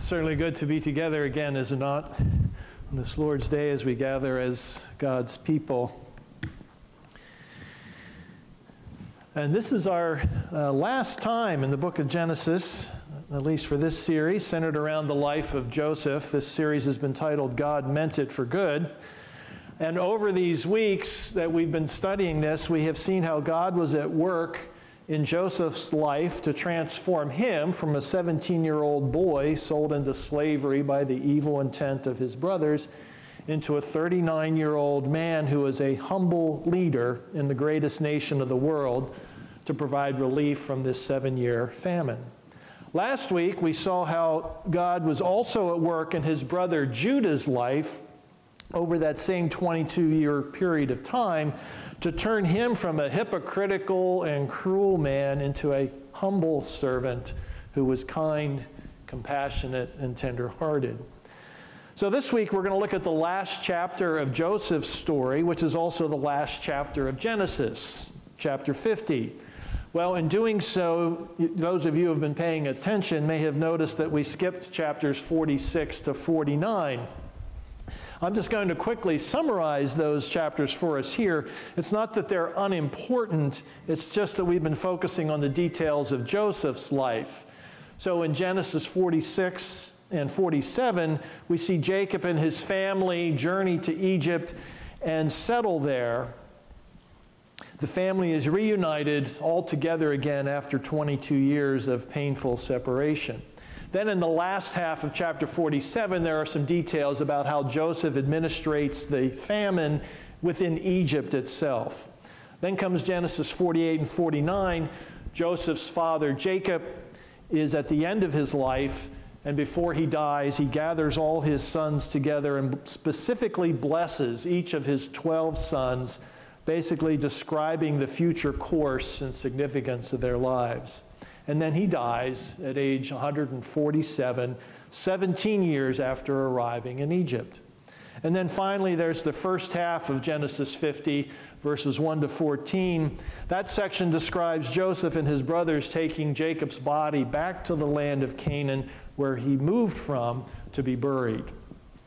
It's certainly good to be together again, is it not? On this Lord's Day as we gather as God's people. And this is our uh, last time in the book of Genesis, at least for this series, centered around the life of Joseph. This series has been titled God Meant It for Good. And over these weeks that we've been studying this, we have seen how God was at work in Joseph's life to transform him from a 17 year old boy sold into slavery by the evil intent of his brothers into a 39 year old man who is a humble leader in the greatest nation of the world to provide relief from this seven year famine. Last week, we saw how God was also at work in his brother Judah's life over that same 22 year period of time to turn him from a hypocritical and cruel man into a humble servant who was kind, compassionate, and tender-hearted. So, this week we're going to look at the last chapter of Joseph's story, which is also the last chapter of Genesis, chapter 50. Well, in doing so, those of you who have been paying attention may have noticed that we skipped chapters 46 to 49. I'm just going to quickly summarize those chapters for us here. It's not that they're unimportant, it's just that we've been focusing on the details of Joseph's life. So in Genesis 46 and 47, we see Jacob and his family journey to Egypt and settle there. The family is reunited all together again after 22 years of painful separation. Then in the last half of chapter 47, there are some details about how Joseph administrates the famine within Egypt itself. Then comes Genesis 48 and 49. Joseph's father, Jacob, is at the end of his life, and before he dies, he gathers all his sons together and specifically blesses each of his 12 sons, basically describing the future course and significance of their lives. And then he dies at age 147, 17 years after arriving in Egypt. And then finally, there's the first half of Genesis 50, verses 1 to 14. That section describes Joseph and his brothers taking Jacob's body back to the land of Canaan, where he moved from to be buried.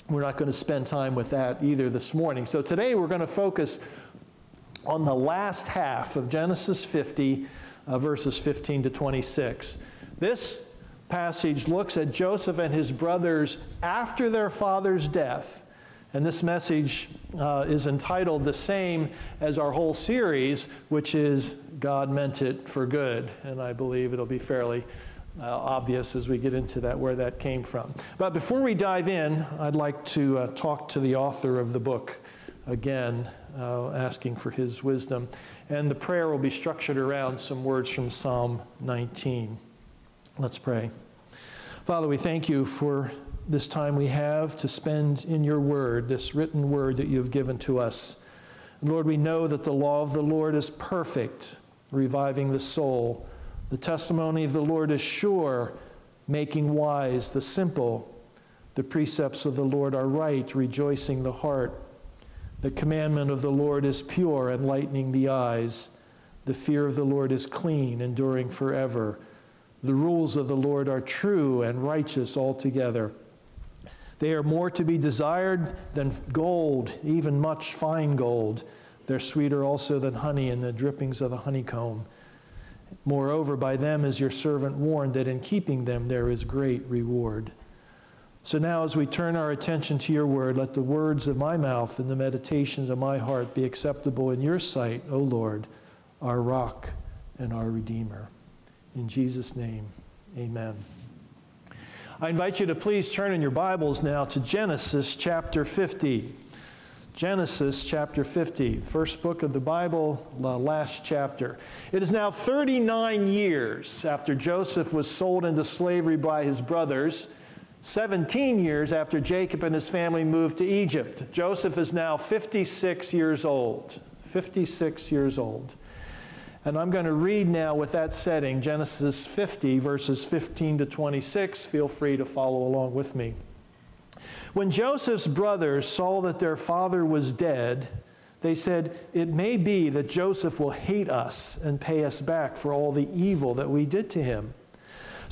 We're not going to spend time with that either this morning. So today we're going to focus on the last half of Genesis 50 uh, verses 15 to 26. This passage looks at Joseph and his brothers after their father's death. And this message uh, is entitled the same as our whole series, which is God Meant It for Good. And I believe it'll be fairly uh, obvious as we get into that where that came from. But before we dive in, I'd like to uh, talk to the author of the book again, uh, asking for his wisdom. And the prayer will be structured around some words from Psalm 19. Let's pray. Father, we thank you for this time we have to spend in your word, this written word that you have given to us. Lord, we know that the law of the Lord is perfect, reviving the soul. The testimony of the Lord is sure, making wise the simple. The precepts of the Lord are right, rejoicing the heart. The commandment of the Lord is pure, enlightening the eyes. The fear of the Lord is clean, enduring forever. The rules of the Lord are true and righteous altogether. They are more to be desired than gold, even much fine gold. They're sweeter also than honey and the drippings of the honeycomb. Moreover, by them is your servant warned that in keeping them there is great reward. So now, as we turn our attention to your word, let the words of my mouth and the meditations of my heart be acceptable in your sight, O Lord, our rock and our redeemer. In Jesus' name, amen. I invite you to please turn in your Bibles now to Genesis chapter 50. Genesis chapter 50, first book of the Bible, the last chapter. It is now 39 years after Joseph was sold into slavery by his brothers 17 years after Jacob and his family moved to Egypt. Joseph is now 56 years old. 56 years old. And I'm going to read now with that setting Genesis 50, verses 15 to 26. Feel free to follow along with me. When Joseph's brothers saw that their father was dead, they said, It may be that Joseph will hate us and pay us back for all the evil that we did to him.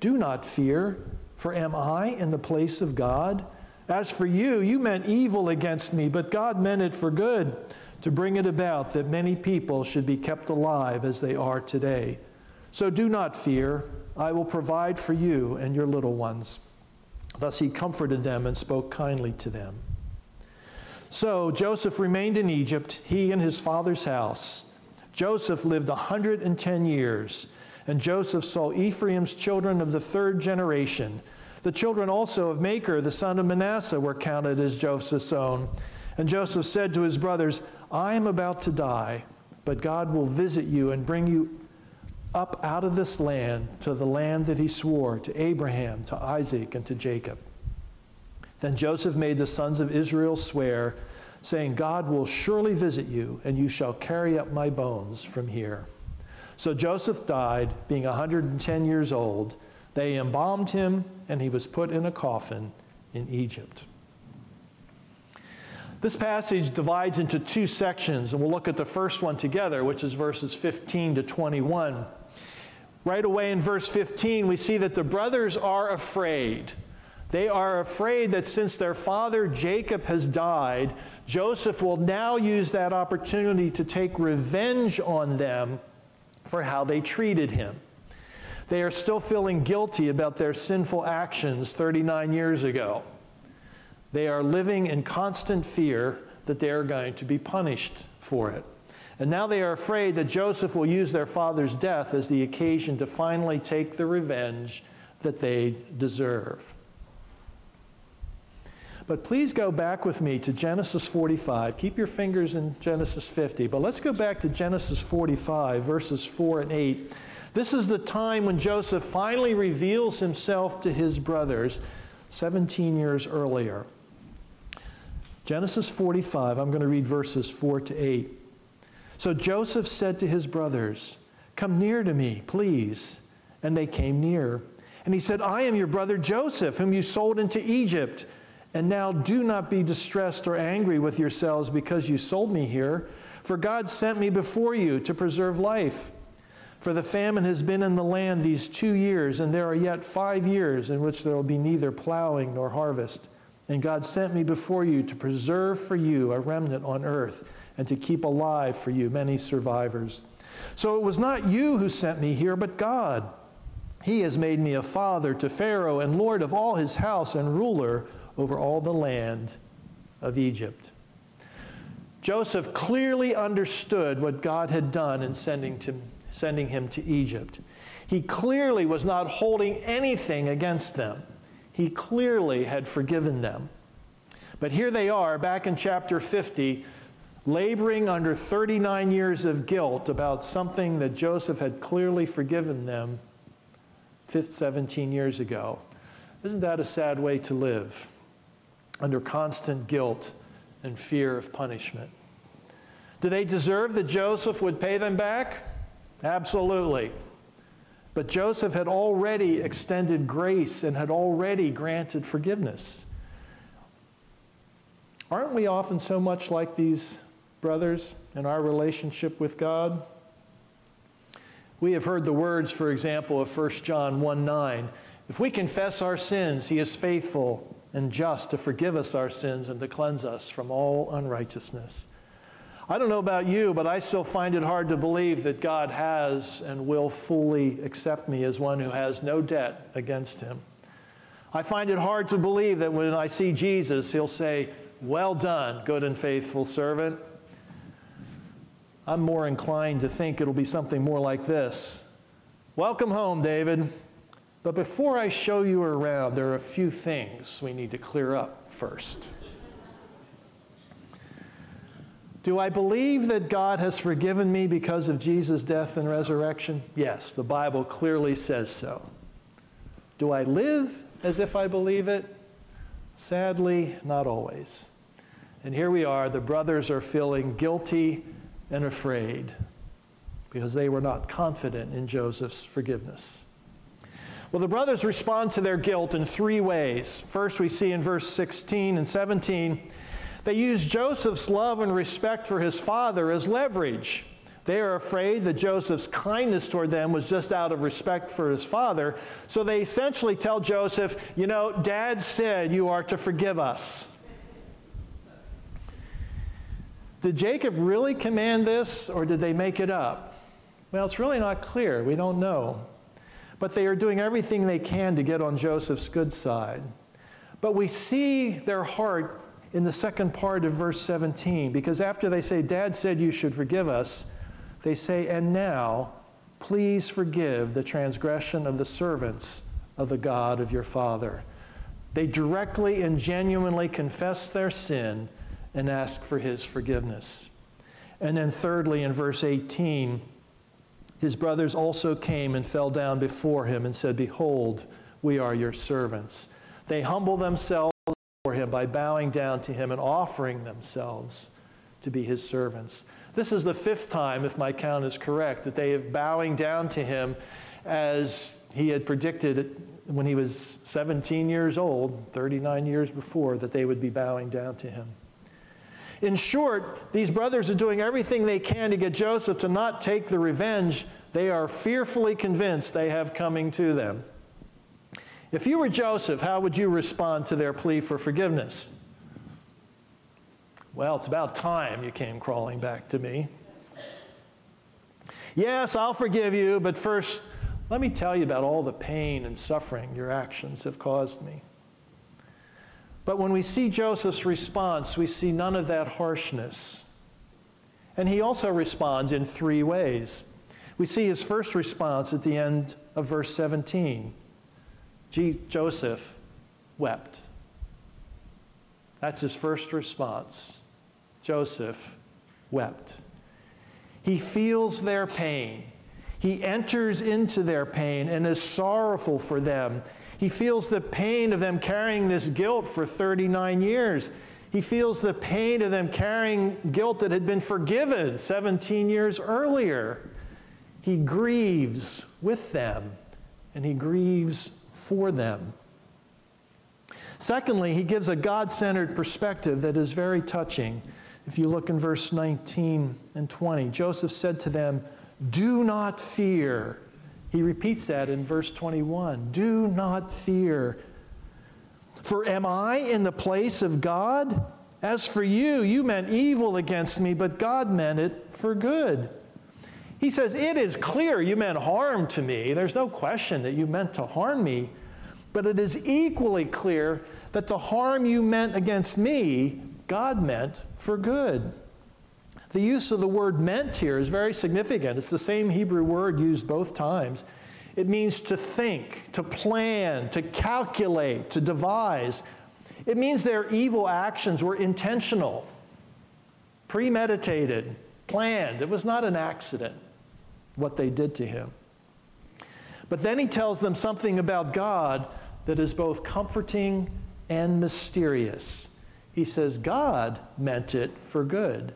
Do not fear, for am I in the place of God? As for you, you meant evil against me, but God meant it for good, to bring it about that many people should be kept alive as they are today. So do not fear, I will provide for you and your little ones. Thus he comforted them and spoke kindly to them. So Joseph remained in Egypt, he and his father's house. Joseph lived a 110 years, and Joseph saw Ephraim's children of the third generation. The children also of Machir, the son of Manasseh, were counted as Joseph's own. And Joseph said to his brothers, I am about to die, but God will visit you and bring you up out of this land to the land that he swore to Abraham, to Isaac, and to Jacob. Then Joseph made the sons of Israel swear, saying, God will surely visit you, and you shall carry up my bones from here. So Joseph died, being 110 years old. They embalmed him, and he was put in a coffin in Egypt. This passage divides into two sections, and we'll look at the first one together, which is verses 15 to 21. Right away in verse 15, we see that the brothers are afraid. They are afraid that since their father Jacob has died, Joseph will now use that opportunity to take revenge on them for how they treated him. They are still feeling guilty about their sinful actions 39 years ago. They are living in constant fear that they are going to be punished for it. And now they are afraid that Joseph will use their father's death as the occasion to finally take the revenge that they deserve. But please go back with me to Genesis 45. Keep your fingers in Genesis 50, but let's go back to Genesis 45, verses 4 and 8. This is the time when Joseph finally reveals himself to his brothers 17 years earlier. Genesis 45, I'm going to read verses 4 to 8. So Joseph said to his brothers, Come near to me, please. And they came near. And he said, I am your brother Joseph, whom you sold into Egypt. And now do not be distressed or angry with yourselves because you sold me here, for God sent me before you to preserve life. For the famine has been in the land these two years, and there are yet five years in which there will be neither plowing nor harvest. And God sent me before you to preserve for you a remnant on earth, and to keep alive for you many survivors. So it was not you who sent me here, but God. He has made me a father to Pharaoh and Lord of all his house and ruler over all the land of Egypt. Joseph clearly understood what God had done in sending, to, sending him to Egypt. He clearly was not holding anything against them. He clearly had forgiven them. But here they are, back in chapter 50, laboring under 39 years of guilt about something that Joseph had clearly forgiven them 17 years ago. Isn't that a sad way to live? Under constant guilt and fear of punishment. Do they deserve that Joseph would pay them back? Absolutely. But Joseph had already extended grace and had already granted forgiveness. Aren't we often so much like these brothers in our relationship with God? We have heard the words, for example, of 1 John 1 9. If we confess our sins, he is faithful and just to forgive us our sins and to cleanse us from all unrighteousness. I don't know about you, but I still find it hard to believe that God has and will fully accept me as one who has no debt against him. I find it hard to believe that when I see Jesus, he'll say, Well done, good and faithful servant. I'm more inclined to think it'll be something more like this Welcome home, David. But before I show you around, there are a few things we need to clear up first. Do I believe that God has forgiven me because of Jesus' death and resurrection? Yes, the Bible clearly says so. Do I live as if I believe it? Sadly, not always. And here we are, the brothers are feeling guilty and afraid because they were not confident in Joseph's forgiveness. Well, the brothers respond to their guilt in three ways. First, we see in verse 16 and 17, they use Joseph's love and respect for his father as leverage. They are afraid that Joseph's kindness toward them was just out of respect for his father. So they essentially tell Joseph, You know, dad said you are to forgive us. Did Jacob really command this, or did they make it up? Well, it's really not clear. We don't know. But they are doing everything they can to get on Joseph's good side. But we see their heart in the second part of verse 17, because after they say, Dad said you should forgive us, they say, And now, please forgive the transgression of the servants of the God of your father. They directly and genuinely confess their sin and ask for his forgiveness. And then, thirdly, in verse 18, his brothers also came and fell down before him and said, Behold, we are your servants. They humble themselves before him by bowing down to him and offering themselves to be his servants. This is the fifth time, if my count is correct, that they have bowing down to him as he had predicted when he was 17 years old, 39 years before, that they would be bowing down to him. In short, these brothers are doing everything they can to get Joseph to not take the revenge they are fearfully convinced they have coming to them. If you were Joseph, how would you respond to their plea for forgiveness? Well, it's about time you came crawling back to me. Yes, I'll forgive you, but first, let me tell you about all the pain and suffering your actions have caused me. But when we see Joseph's response, we see none of that harshness. And he also responds in three ways. We see his first response at the end of verse 17 G- Joseph wept. That's his first response. Joseph wept. He feels their pain. He enters into their pain and is sorrowful for them. He feels the pain of them carrying this guilt for 39 years. He feels the pain of them carrying guilt that had been forgiven 17 years earlier. He grieves with them and he grieves for them. Secondly, he gives a God centered perspective that is very touching. If you look in verse 19 and 20, Joseph said to them, Do not fear. He repeats that in verse 21 Do not fear. For am I in the place of God? As for you, you meant evil against me, but God meant it for good. He says, It is clear you meant harm to me. There's no question that you meant to harm me. But it is equally clear that the harm you meant against me, God meant for good. The use of the word meant here is very significant. It's the same Hebrew word used both times. It means to think, to plan, to calculate, to devise. It means their evil actions were intentional, premeditated, planned. It was not an accident what they did to him. But then he tells them something about God that is both comforting and mysterious. He says, God meant it for good.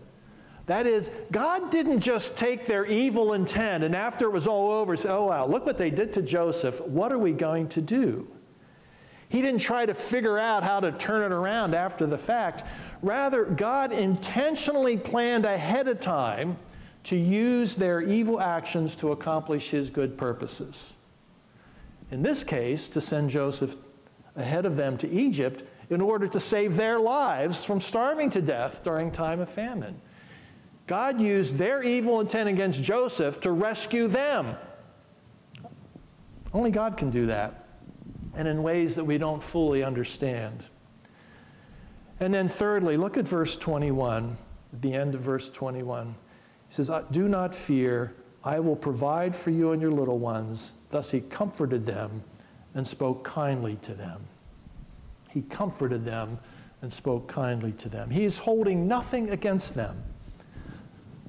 That is, God didn't just take their evil intent and after it was all over say, oh, wow, look what they did to Joseph. What are we going to do? He didn't try to figure out how to turn it around after the fact. Rather, God intentionally planned ahead of time to use their evil actions to accomplish his good purposes. In this case, to send Joseph ahead of them to Egypt in order to save their lives from starving to death during time of famine. God used their evil intent against Joseph to rescue them. Only God can do that, and in ways that we don't fully understand. And then, thirdly, look at verse 21, at the end of verse 21. He says, uh, Do not fear, I will provide for you and your little ones. Thus he comforted them and spoke kindly to them. He comforted them and spoke kindly to them. He is holding nothing against them,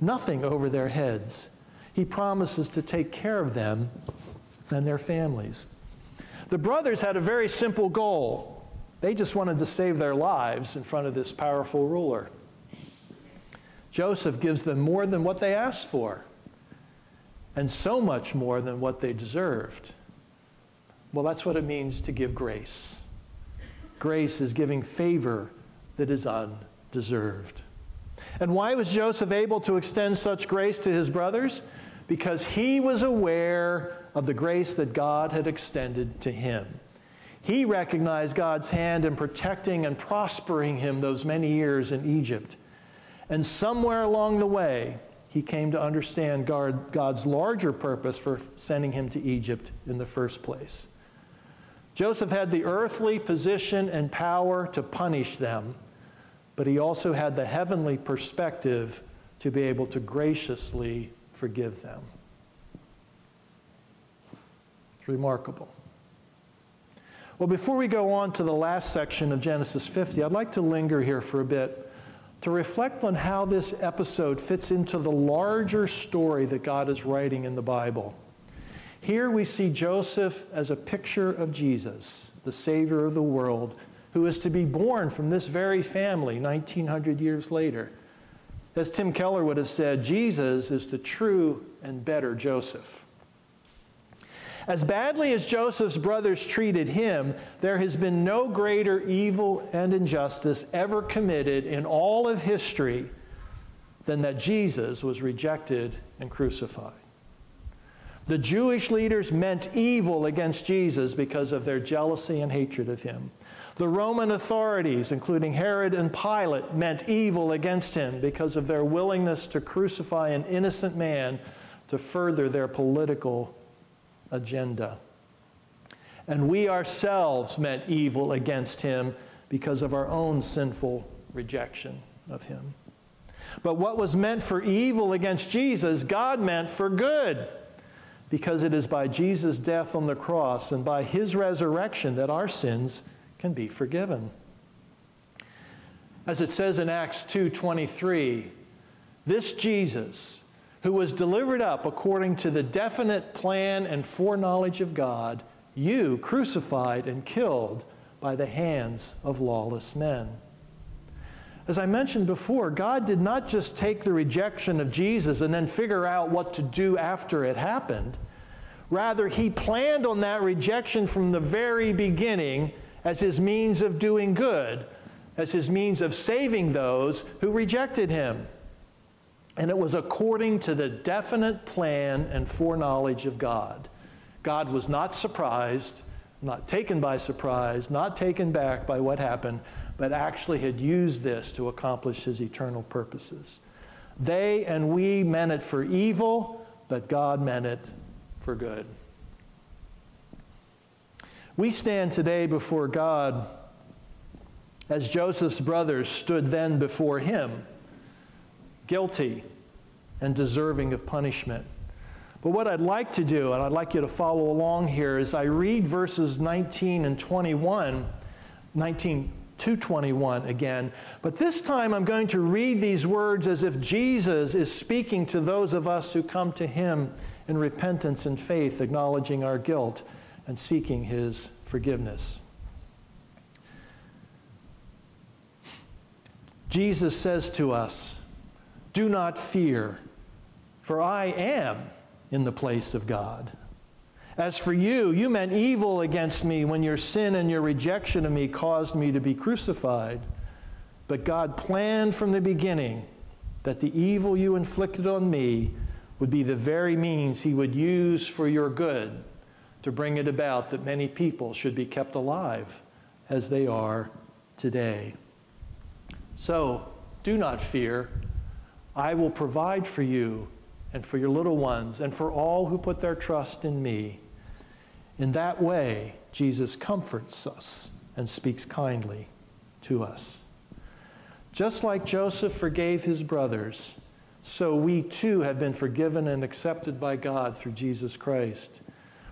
nothing over their heads. He promises to take care of them and their families. The brothers had a very simple goal. They just wanted to save their lives in front of this powerful ruler. Joseph gives them more than what they asked for, and so much more than what they deserved. Well, that's what it means to give grace. Grace is giving favor that is undeserved. And why was Joseph able to extend such grace to his brothers? Because he was aware of the grace that God had extended to him. He recognized God's hand in protecting and prospering him those many years in Egypt. And somewhere along the way, he came to understand God's larger purpose for sending him to Egypt in the first place. Joseph had the earthly position and power to punish them, but he also had the heavenly perspective to be able to graciously forgive them. It's remarkable. Well, before we go on to the last section of Genesis 50, I'd like to linger here for a bit to reflect on how this episode fits into the larger story that God is writing in the Bible. Here we see Joseph as a picture of Jesus, the Savior of the world, who is to be born from this very family 1900 years later. As Tim Keller would have said, Jesus is the true and better Joseph. As badly as Joseph's brothers treated him, there has been no greater evil and injustice ever committed in all of history than that Jesus was rejected and crucified. The Jewish leaders meant evil against Jesus because of their jealousy and hatred of him. The Roman authorities, including Herod and Pilate, meant evil against him because of their willingness to crucify an innocent man to further their political agenda. And we ourselves meant evil against him because of our own sinful rejection of him. But what was meant for evil against Jesus, God meant for good, because it is by Jesus' death on the cross and by his resurrection that our sins can be forgiven. As it says in Acts 2:23, this Jesus who was delivered up according to the definite plan and foreknowledge of God, you crucified and killed by the hands of lawless men. As I mentioned before, God did not just take the rejection of Jesus and then figure out what to do after it happened. Rather, He planned on that rejection from the very beginning as His means of doing good, as His means of saving those who rejected Him. And it was according to the definite plan and foreknowledge of God. God was not surprised, not taken by surprise, not taken back by what happened, but actually had used this to accomplish his eternal purposes. They and we meant it for evil, but God meant it for good. We stand today before God as Joseph's brothers stood then before him guilty and deserving of punishment. But what I'd like to do, and I'd like you to follow along here, is I read verses 19 and 21, 19 to 21 again. But this time I'm going to read these words as if Jesus is speaking to those of us who come to him in repentance and faith, acknowledging our guilt and seeking his forgiveness. Jesus says to us, do not fear, for I am in the place of God. As for you, you meant evil against me when your sin and your rejection of me caused me to be crucified. But God planned from the beginning that the evil you inflicted on me would be the very means he would use for your good to bring it about that many people should be kept alive as they are today. So, do not fear. I will provide for you and for your little ones and for all who put their trust in me. In that way, Jesus comforts us and speaks kindly to us. Just like Joseph forgave his brothers, so we too have been forgiven and accepted by God through Jesus Christ.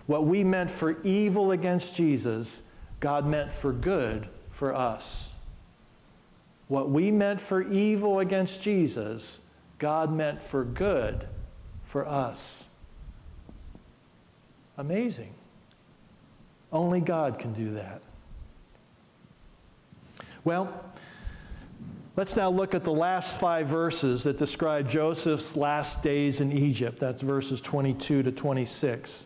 What we meant for evil against Jesus, God meant for good for us. What we meant for evil against Jesus, God meant for good for us. Amazing. Only God can do that. Well, let's now look at the last five verses that describe Joseph's last days in Egypt. That's verses 22 to 26.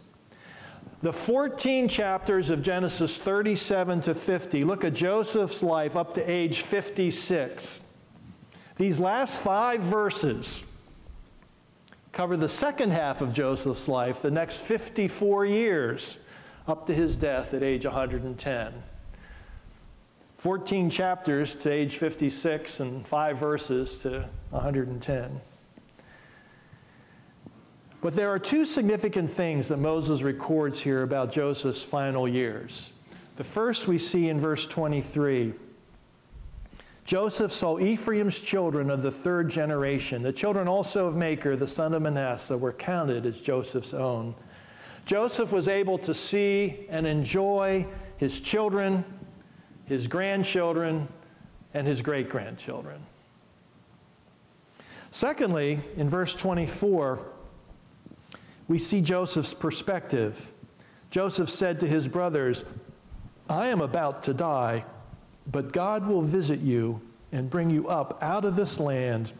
The 14 chapters of Genesis 37 to 50 look at Joseph's life up to age 56. These last five verses cover the second half of Joseph's life, the next 54 years, up to his death at age 110. 14 chapters to age 56 and five verses to 110. But there are two significant things that Moses records here about Joseph's final years. The first we see in verse 23. Joseph saw Ephraim's children of the third generation, the children also of Machir, the son of Manasseh, were counted as Joseph's own. Joseph was able to see and enjoy his children, his grandchildren, and his great grandchildren. Secondly, in verse 24, we see Joseph's perspective. Joseph said to his brothers, I am about to die but God will visit you and bring you up out of this land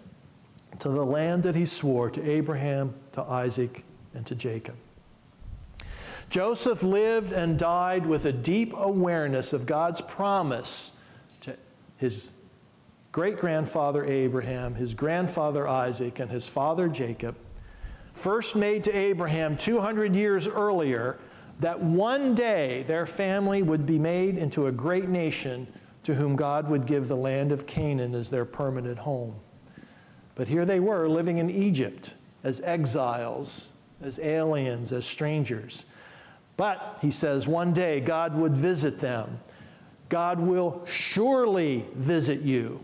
to the land that he swore to Abraham, to Isaac, and to Jacob. Joseph lived and died with a deep awareness of God's promise to his great grandfather Abraham, his grandfather Isaac, and his father Jacob, first made to Abraham 200 years earlier, that one day their family would be made into a great nation to whom God would give the land of Canaan as their permanent home. But here they were living in Egypt as exiles, as aliens, as strangers. But, he says, one day God would visit them. God will surely visit you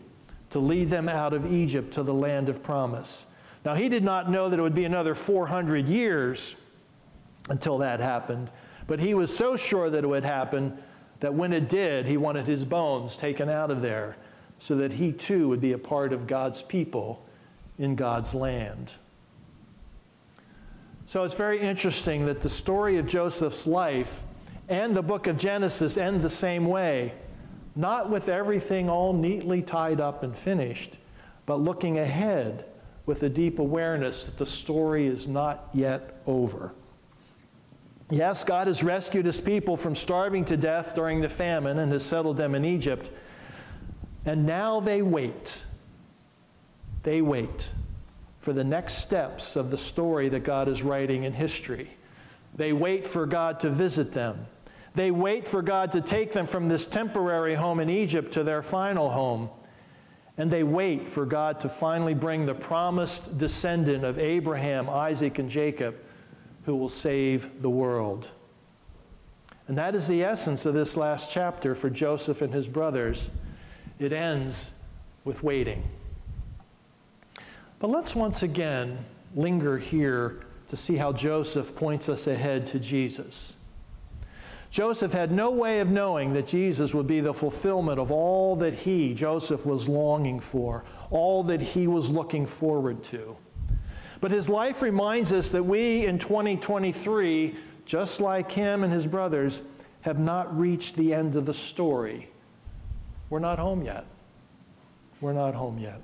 to lead them out of Egypt to the land of promise. Now, he did not know that it would be another 400 years until that happened, but he was so sure that it would happen that when it did, he wanted his bones taken out of there so that he too would be a part of God's people in God's land. So it's very interesting that the story of Joseph's life and the book of Genesis end the same way, not with everything all neatly tied up and finished, but looking ahead with a deep awareness that the story is not yet over. Yes, God has rescued his people from starving to death during the famine and has settled them in Egypt. And now they wait. They wait for the next steps of the story that God is writing in history. They wait for God to visit them. They wait for God to take them from this temporary home in Egypt to their final home. And they wait for God to finally bring the promised descendant of Abraham, Isaac, and Jacob who will save the world. And that is the essence of this last chapter for Joseph and his brothers. It ends with waiting. But let's once again linger here to see how Joseph points us ahead to Jesus. Joseph had no way of knowing that Jesus would be the fulfillment of all that he, Joseph, was longing for, all that he was looking forward to. But his life reminds us that we in 2023, just like him and his brothers, have not reached the end of the story. We're not home yet. We're not home yet.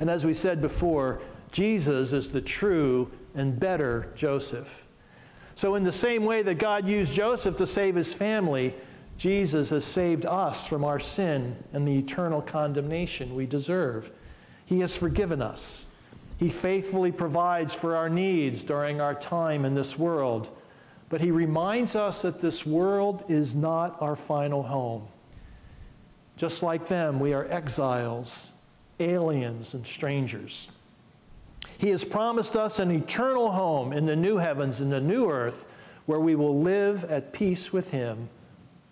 And as we said before, Jesus is the true and better Joseph. So, in the same way that God used Joseph to save his family, Jesus has saved us from our sin and the eternal condemnation we deserve. He has forgiven us. He faithfully provides for our needs during our time in this world. But He reminds us that this world is not our final home. Just like them, we are exiles, aliens, and strangers. He has promised us an eternal home in the new heavens and the new earth where we will live at peace with Him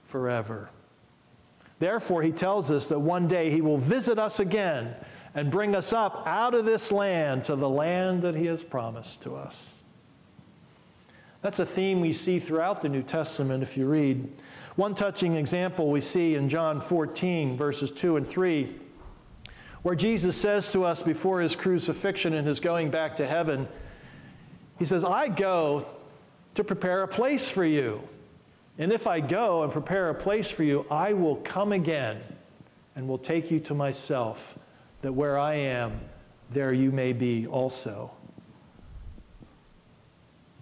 forever. Therefore, He tells us that one day He will visit us again and bring us up out of this land to the land that He has promised to us. That's a theme we see throughout the New Testament if you read. One touching example we see in John 14, verses 2 and 3, where Jesus says to us before his crucifixion and his going back to heaven, He says, I go to prepare a place for you. And if I go and prepare a place for you, I will come again and will take you to myself, that where I am, there you may be also.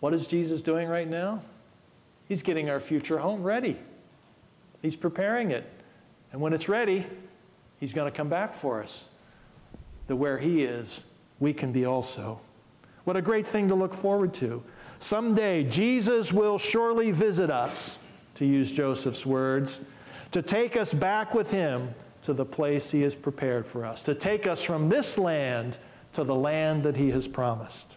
What is Jesus doing right now? He's getting our future home ready. He's preparing it. And when it's ready, He's going to come back for us. That where He is, we can be also. What a great thing to look forward to. Someday, Jesus will surely visit us, to use Joseph's words, to take us back with him to the place he has prepared for us, to take us from this land to the land that he has promised.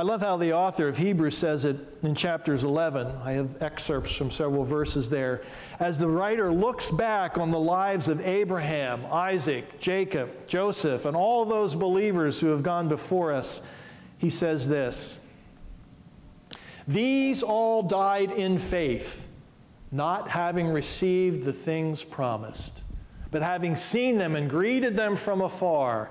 I love how the author of Hebrews says it in chapters 11. I have excerpts from several verses there. As the writer looks back on the lives of Abraham, Isaac, Jacob, Joseph, and all those believers who have gone before us, he says this These all died in faith, not having received the things promised, but having seen them and greeted them from afar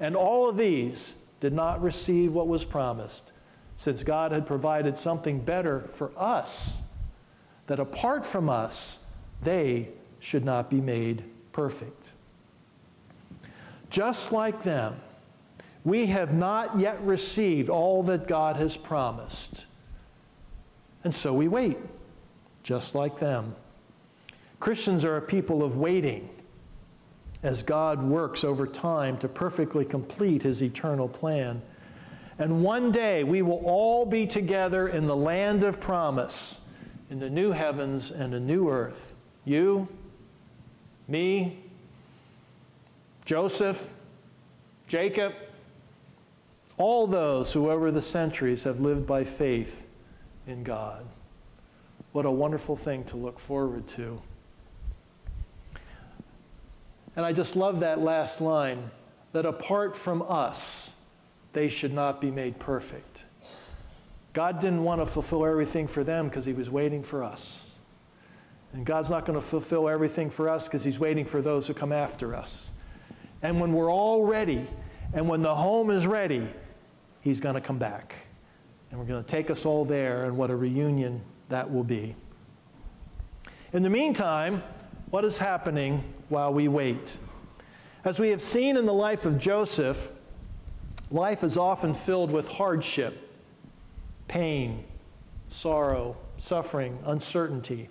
And all of these did not receive what was promised, since God had provided something better for us, that apart from us, they should not be made perfect. Just like them, we have not yet received all that God has promised. And so we wait, just like them. Christians are a people of waiting as God works over time to perfectly complete his eternal plan. And one day we will all be together in the land of promise, in the new heavens and a new earth. You, me, Joseph, Jacob, all those who over the centuries have lived by faith in God. What a wonderful thing to look forward to. And I just love that last line that apart from us, they should not be made perfect. God didn't want to fulfill everything for them because He was waiting for us. And God's not going to fulfill everything for us because He's waiting for those who come after us. And when we're all ready, and when the home is ready, He's going to come back. And we're going to take us all there, and what a reunion that will be. In the meantime, what is happening while we wait? As we have seen in the life of Joseph, life is often filled with hardship, pain, sorrow, suffering, uncertainty.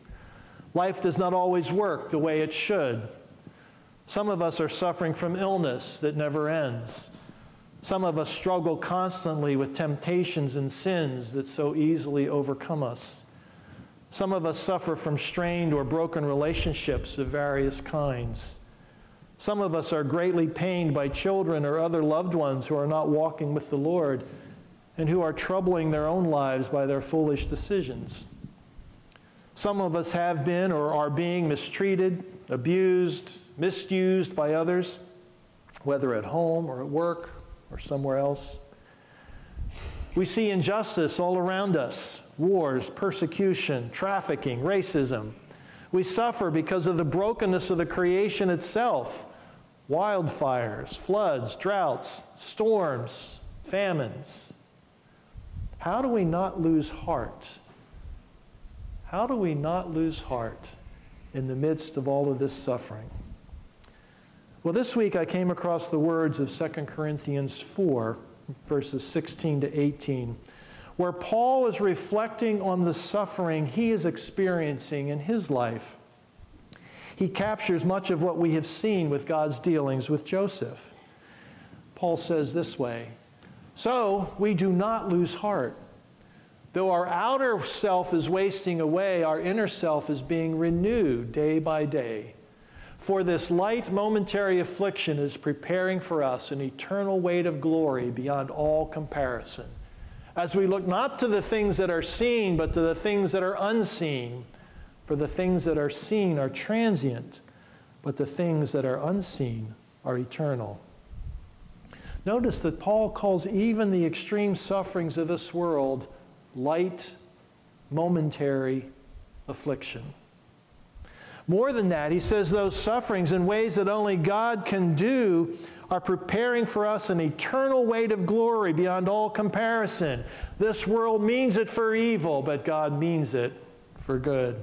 Life does not always work the way it should. Some of us are suffering from illness that never ends. Some of us struggle constantly with temptations and sins that so easily overcome us. Some of us suffer from strained or broken relationships of various kinds. Some of us are greatly pained by children or other loved ones who are not walking with the Lord and who are troubling their own lives by their foolish decisions. Some of us have been or are being mistreated, abused, misused by others, whether at home or at work or somewhere else. We see injustice all around us wars, persecution, trafficking, racism. We suffer because of the brokenness of the creation itself wildfires, floods, droughts, storms, famines. How do we not lose heart? How do we not lose heart in the midst of all of this suffering? Well, this week I came across the words of 2 Corinthians 4, verses 16 to 18 where Paul is reflecting on the suffering he is experiencing in his life. He captures much of what we have seen with God's dealings with Joseph. Paul says this way So we do not lose heart. Though our outer self is wasting away, our inner self is being renewed day by day. For this light momentary affliction is preparing for us an eternal weight of glory beyond all comparison as we look not to the things that are seen, but to the things that are unseen. For the things that are seen are transient, but the things that are unseen are eternal. Notice that Paul calls even the extreme sufferings of this world light, momentary affliction. More than that, he says those sufferings in ways that only God can do are preparing for us an eternal weight of glory beyond all comparison. This world means it for evil, but God means it for good.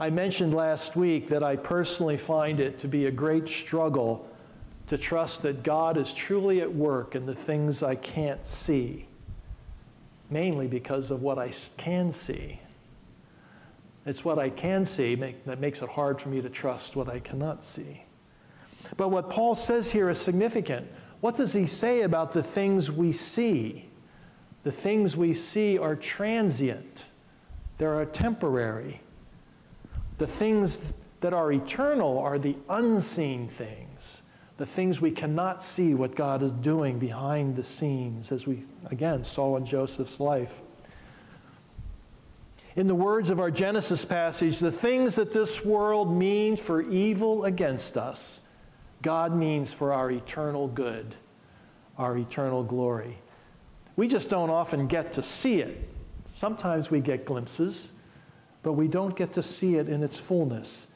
I mentioned last week that I personally find it to be a great struggle to trust that God is truly at work in the things I can't see, mainly because of what I can see. It's what I can see that makes it hard for me to trust what I cannot see. But what Paul says here is significant. What does he say about the things we see? The things we see are transient, they are temporary. The things that are eternal are the unseen things, the things we cannot see what God is doing behind the scenes, as we again saw in Joseph's life. In the words of our Genesis passage, the things that this world means for evil against us, God means for our eternal good, our eternal glory. We just don't often get to see it. Sometimes we get glimpses, but we don't get to see it in its fullness.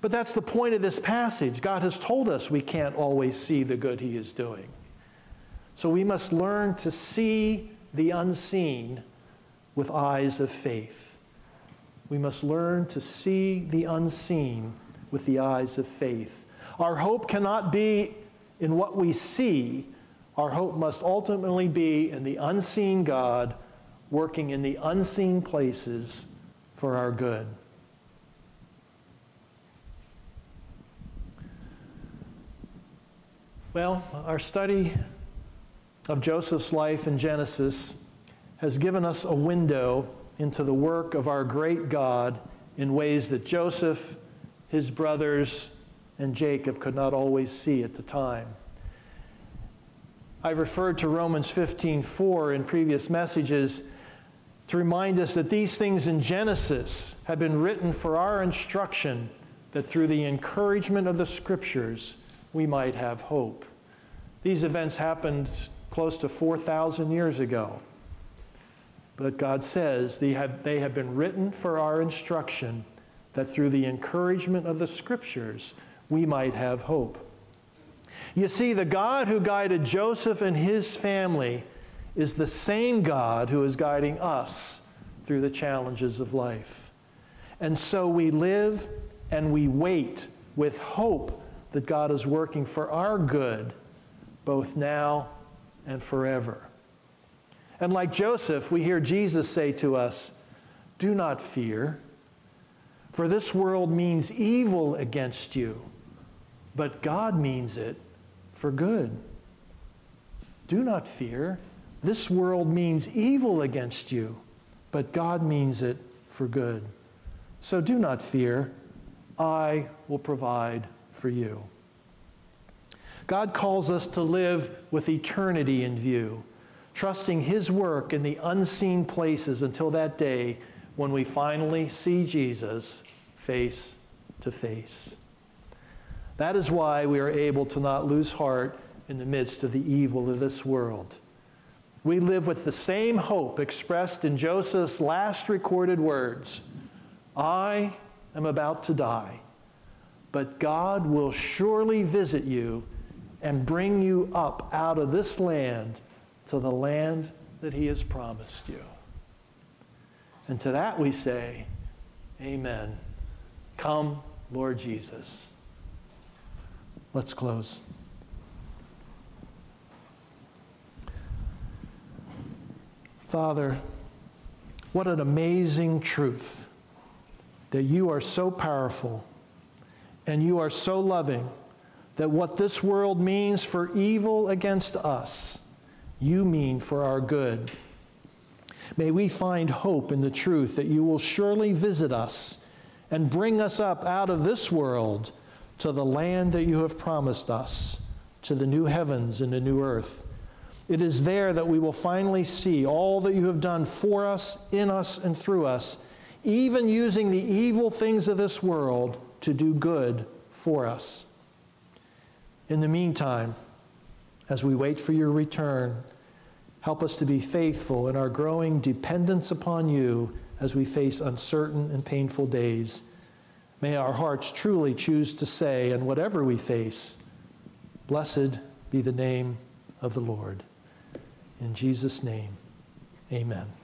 But that's the point of this passage. God has told us we can't always see the good He is doing. So we must learn to see the unseen with eyes of faith. We must learn to see the unseen with the eyes of faith. Our hope cannot be in what we see, our hope must ultimately be in the unseen God working in the unseen places for our good. Well, our study of Joseph's life in Genesis has given us a window into the work of our great God in ways that Joseph, his brothers, and Jacob could not always see at the time. I referred to Romans 15:4 in previous messages to remind us that these things in Genesis have been written for our instruction that through the encouragement of the scriptures we might have hope. These events happened close to 4,000 years ago. But God says they have, they have been written for our instruction, that through the encouragement of the scriptures, we might have hope. You see, the God who guided Joseph and his family is the same God who is guiding us through the challenges of life. And so we live and we wait with hope that God is working for our good, both now and forever. And like Joseph, we hear Jesus say to us, Do not fear, for this world means evil against you, but God means it for good. Do not fear. This world means evil against you, but God means it for good. So do not fear. I will provide for you. God calls us to live with eternity in view trusting His work in the unseen places until that day when we finally see Jesus face to face. That is why we are able to not lose heart in the midst of the evil of this world. We live with the same hope expressed in Joseph's last recorded words I am about to die, but God will surely visit you and bring you up out of this land to the land that he has promised you. And to that we say, Amen. Come, Lord Jesus. Let's close. Father, what an amazing truth that you are so powerful and you are so loving that what this world means for evil against us you mean for our good. May we find hope in the truth that you will surely visit us and bring us up out of this world to the land that you have promised us, to the new heavens and the new earth. It is there that we will finally see all that you have done for us, in us, and through us, even using the evil things of this world to do good for us. In the meantime, as we wait for your return, help us to be faithful in our growing dependence upon you as we face uncertain and painful days. May our hearts truly choose to say, and whatever we face, Blessed be the name of the Lord. In Jesus' name, amen.